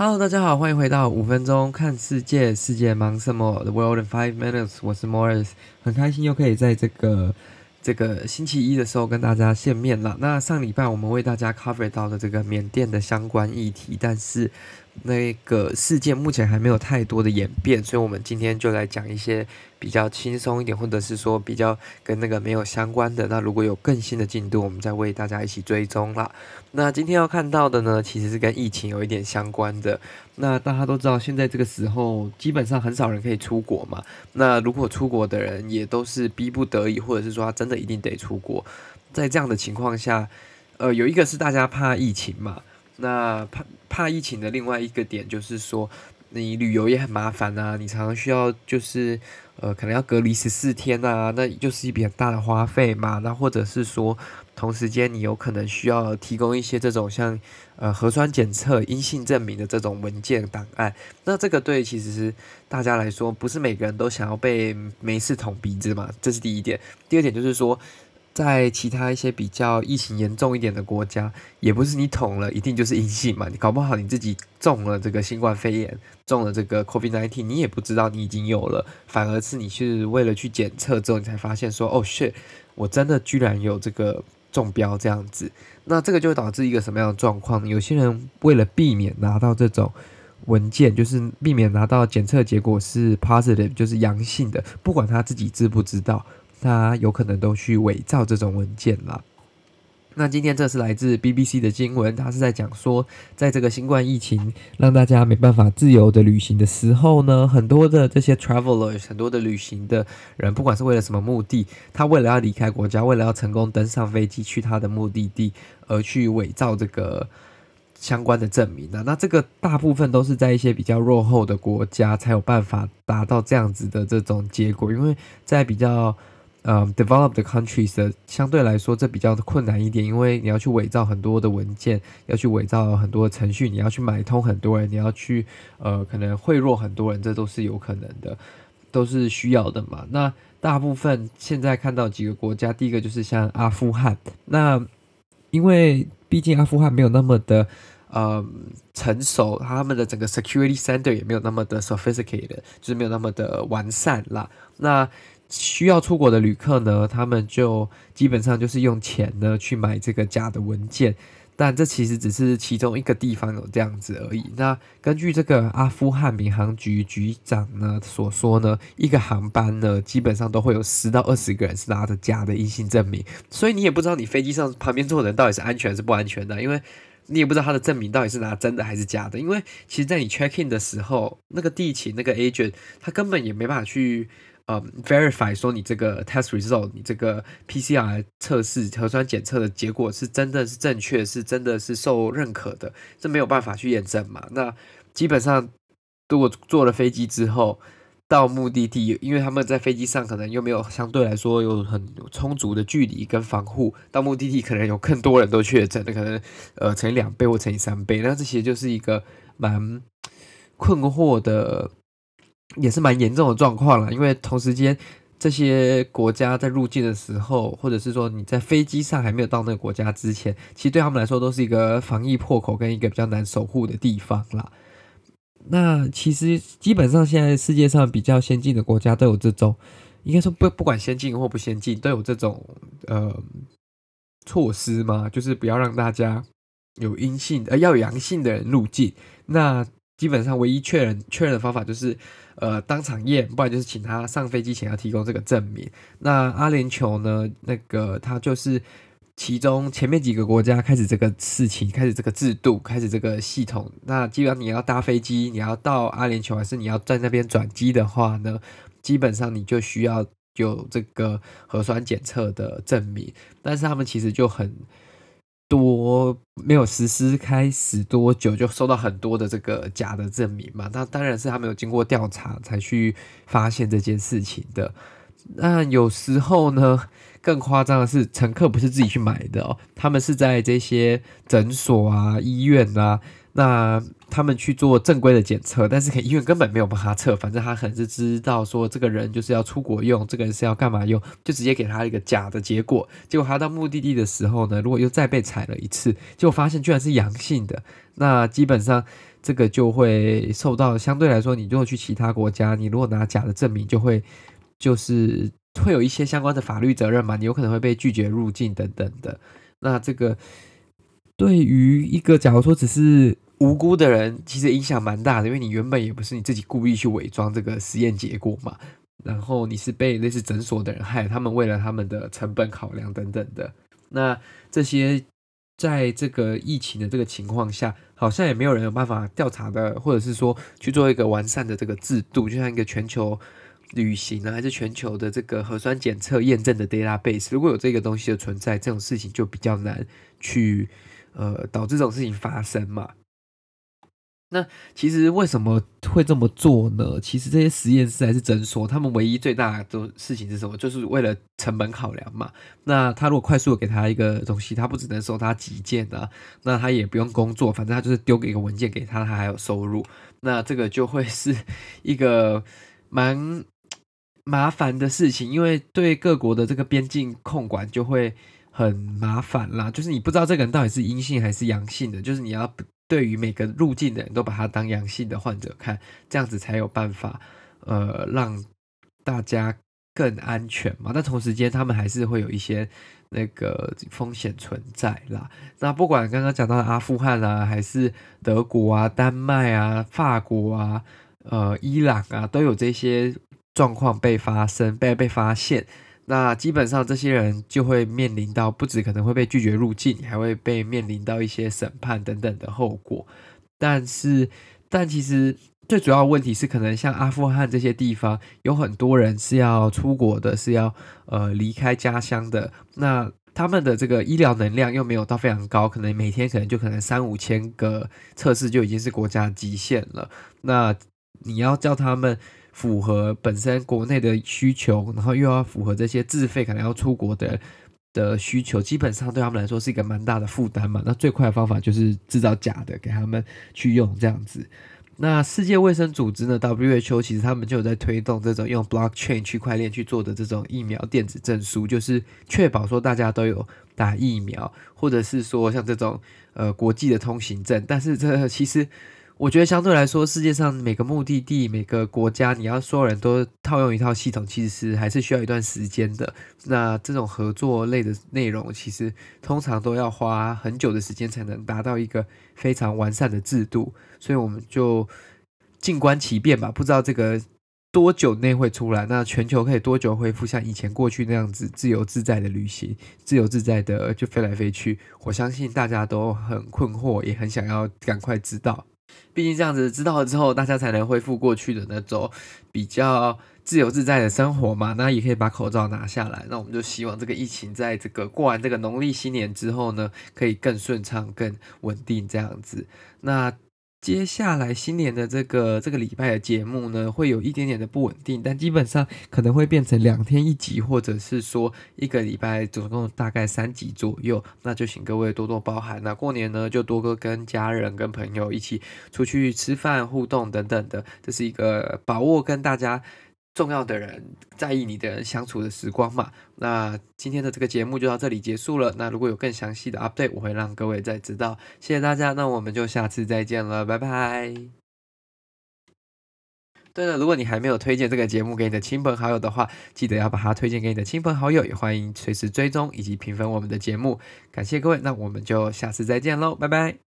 Hello，大家好，欢迎回到五分钟看世界，世界忙什么？The World in Five Minutes，我是 Morris，很开心又可以在这个这个星期一的时候跟大家见面了。那上礼拜我们为大家 cover 到的这个缅甸的相关议题，但是。那个事件目前还没有太多的演变，所以我们今天就来讲一些比较轻松一点，或者是说比较跟那个没有相关的。那如果有更新的进度，我们再为大家一起追踪啦。那今天要看到的呢，其实是跟疫情有一点相关的。那大家都知道，现在这个时候基本上很少人可以出国嘛。那如果出国的人也都是逼不得已，或者是说他真的一定得出国，在这样的情况下，呃，有一个是大家怕疫情嘛。那怕怕疫情的另外一个点就是说，你旅游也很麻烦啊，你常常需要就是呃可能要隔离十四天啊，那就是一笔很大的花费嘛。那或者是说，同时间你有可能需要提供一些这种像呃核酸检测阴性证明的这种文件档案。那这个对其实是大家来说，不是每个人都想要被没事捅鼻子嘛，这是第一点。第二点就是说。在其他一些比较疫情严重一点的国家，也不是你捅了一定就是阴性嘛，你搞不好你自己中了这个新冠肺炎，中了这个 COVID-19，你也不知道你已经有了，反而是你是为了去检测之后，你才发现说，哦，shit，我真的居然有这个中标这样子，那这个就会导致一个什么样的状况？有些人为了避免拿到这种文件，就是避免拿到检测结果是 positive，就是阳性的，不管他自己知不知道。他有可能都去伪造这种文件了。那今天这是来自 BBC 的新闻，他是在讲说，在这个新冠疫情让大家没办法自由的旅行的时候呢，很多的这些 travelers，很多的旅行的人，不管是为了什么目的，他为了要离开国家，为了要成功登上飞机去他的目的地，而去伪造这个相关的证明那？那这个大部分都是在一些比较落后的国家才有办法达到这样子的这种结果，因为在比较。嗯，developed countries 的相对来说这比较困难一点，因为你要去伪造很多的文件，要去伪造很多的程序，你要去买通很多人，你要去呃可能贿赂很多人，这都是有可能的，都是需要的嘛。那大部分现在看到几个国家，第一个就是像阿富汗，那因为毕竟阿富汗没有那么的呃成熟，他们的整个 security center 也没有那么的 sophisticated，就是没有那么的完善啦。那需要出国的旅客呢，他们就基本上就是用钱呢去买这个假的文件，但这其实只是其中一个地方有这样子而已。那根据这个阿富汗民航局局长呢所说呢，一个航班呢基本上都会有十到二十个人是拿着假的阴性证明，所以你也不知道你飞机上旁边坐的人到底是安全是不安全的，因为你也不知道他的证明到底是拿真的还是假的。因为其实，在你 check in 的时候，那个地勤那个 agent 他根本也没办法去。呃、，verify 说你这个 test result，你这个 PCR 测试核酸检测的结果是真的是正确，是真的是受认可的，这没有办法去验证嘛？那基本上，如果坐了飞机之后到目的地，因为他们在飞机上可能又没有相对来说有很充足的距离跟防护，到目的地可能有更多人都确诊的，可能呃乘以两倍或乘以三倍，那这些就是一个蛮困惑的。也是蛮严重的状况了，因为同时间这些国家在入境的时候，或者是说你在飞机上还没有到那个国家之前，其实对他们来说都是一个防疫破口跟一个比较难守护的地方啦。那其实基本上现在世界上比较先进的国家都有这种，应该说不不管先进或不先进，都有这种呃措施嘛，就是不要让大家有阴性呃要阳性的人入境。那基本上唯一确认确认的方法就是，呃，当场验，不然就是请他上飞机前要提供这个证明。那阿联酋呢，那个他就是其中前面几个国家开始这个事情，开始这个制度，开始这个系统。那基本上你要搭飞机，你要到阿联酋，还是你要在那边转机的话呢，基本上你就需要有这个核酸检测的证明。但是他们其实就很。多没有实施开始多久就收到很多的这个假的证明嘛？那当然是他没有经过调查才去发现这件事情的。那有时候呢，更夸张的是，乘客不是自己去买的哦，他们是在这些诊所啊、医院啊。那他们去做正规的检测，但是可医院根本没有帮他测，反正他很是知道说这个人就是要出国用，这个人是要干嘛用，就直接给他一个假的结果。结果他到目的地的时候呢，如果又再被采了一次，结果发现居然是阳性的，那基本上这个就会受到相对来说，你如果去其他国家，你如果拿假的证明，就会就是会有一些相关的法律责任嘛，你有可能会被拒绝入境等等的。那这个对于一个假如说只是无辜的人其实影响蛮大的，因为你原本也不是你自己故意去伪装这个实验结果嘛，然后你是被类似诊所的人害，他们为了他们的成本考量等等的，那这些在这个疫情的这个情况下，好像也没有人有办法调查的，或者是说去做一个完善的这个制度，就像一个全球旅行呢，还是全球的这个核酸检测验证的 database，如果有这个东西的存在，这种事情就比较难去呃导致这种事情发生嘛。那其实为什么会这么做呢？其实这些实验室还是诊所，他们唯一最大的事情是什么？就是为了成本考量嘛。那他如果快速给他一个东西，他不只能收他急件啊，那他也不用工作，反正他就是丢给一个文件给他，他还有收入。那这个就会是一个蛮麻烦的事情，因为对各国的这个边境控管就会很麻烦啦。就是你不知道这个人到底是阴性还是阳性的，就是你要。对于每个入境的人都把他当阳性的患者看，这样子才有办法，呃，让大家更安全嘛。但同时间，他们还是会有一些那个风险存在啦。那不管刚刚讲到的阿富汗啊，还是德国啊、丹麦啊、法国啊、呃、伊朗啊，都有这些状况被发生、被被发现。那基本上这些人就会面临到不止可能会被拒绝入境，还会被面临到一些审判等等的后果。但是，但其实最主要的问题是，可能像阿富汗这些地方，有很多人是要出国的，是要呃离开家乡的。那他们的这个医疗能量又没有到非常高，可能每天可能就可能三五千个测试就已经是国家极限了。那你要叫他们。符合本身国内的需求，然后又要符合这些自费可能要出国的的需求，基本上对他们来说是一个蛮大的负担嘛。那最快的方法就是制造假的给他们去用这样子。那世界卫生组织呢，WHO 其实他们就有在推动这种用 blockchain 区块链去做的这种疫苗电子证书，就是确保说大家都有打疫苗，或者是说像这种呃国际的通行证。但是这其实。我觉得相对来说，世界上每个目的地、每个国家，你要所有人都套用一套系统，其实是还是需要一段时间的。那这种合作类的内容，其实通常都要花很久的时间才能达到一个非常完善的制度。所以我们就静观其变吧，不知道这个多久内会出来。那全球可以多久恢复像以前过去那样子自由自在的旅行，自由自在的就飞来飞去？我相信大家都很困惑，也很想要赶快知道。毕竟这样子知道了之后，大家才能恢复过去的那种比较自由自在的生活嘛。那也可以把口罩拿下来。那我们就希望这个疫情在这个过完这个农历新年之后呢，可以更顺畅、更稳定这样子。那。接下来新年的这个这个礼拜的节目呢，会有一点点的不稳定，但基本上可能会变成两天一集，或者是说一个礼拜总共大概三集左右，那就请各位多多包涵。那过年呢，就多多跟家人、跟朋友一起出去吃饭、互动等等的，这是一个把握跟大家。重要的人，在意你的人相处的时光嘛。那今天的这个节目就到这里结束了。那如果有更详细的 update，我会让各位再知道。谢谢大家，那我们就下次再见了，拜拜。对了，如果你还没有推荐这个节目给你的亲朋好友的话，记得要把它推荐给你的亲朋好友，也欢迎随时追踪以及评分我们的节目。感谢各位，那我们就下次再见喽，拜拜。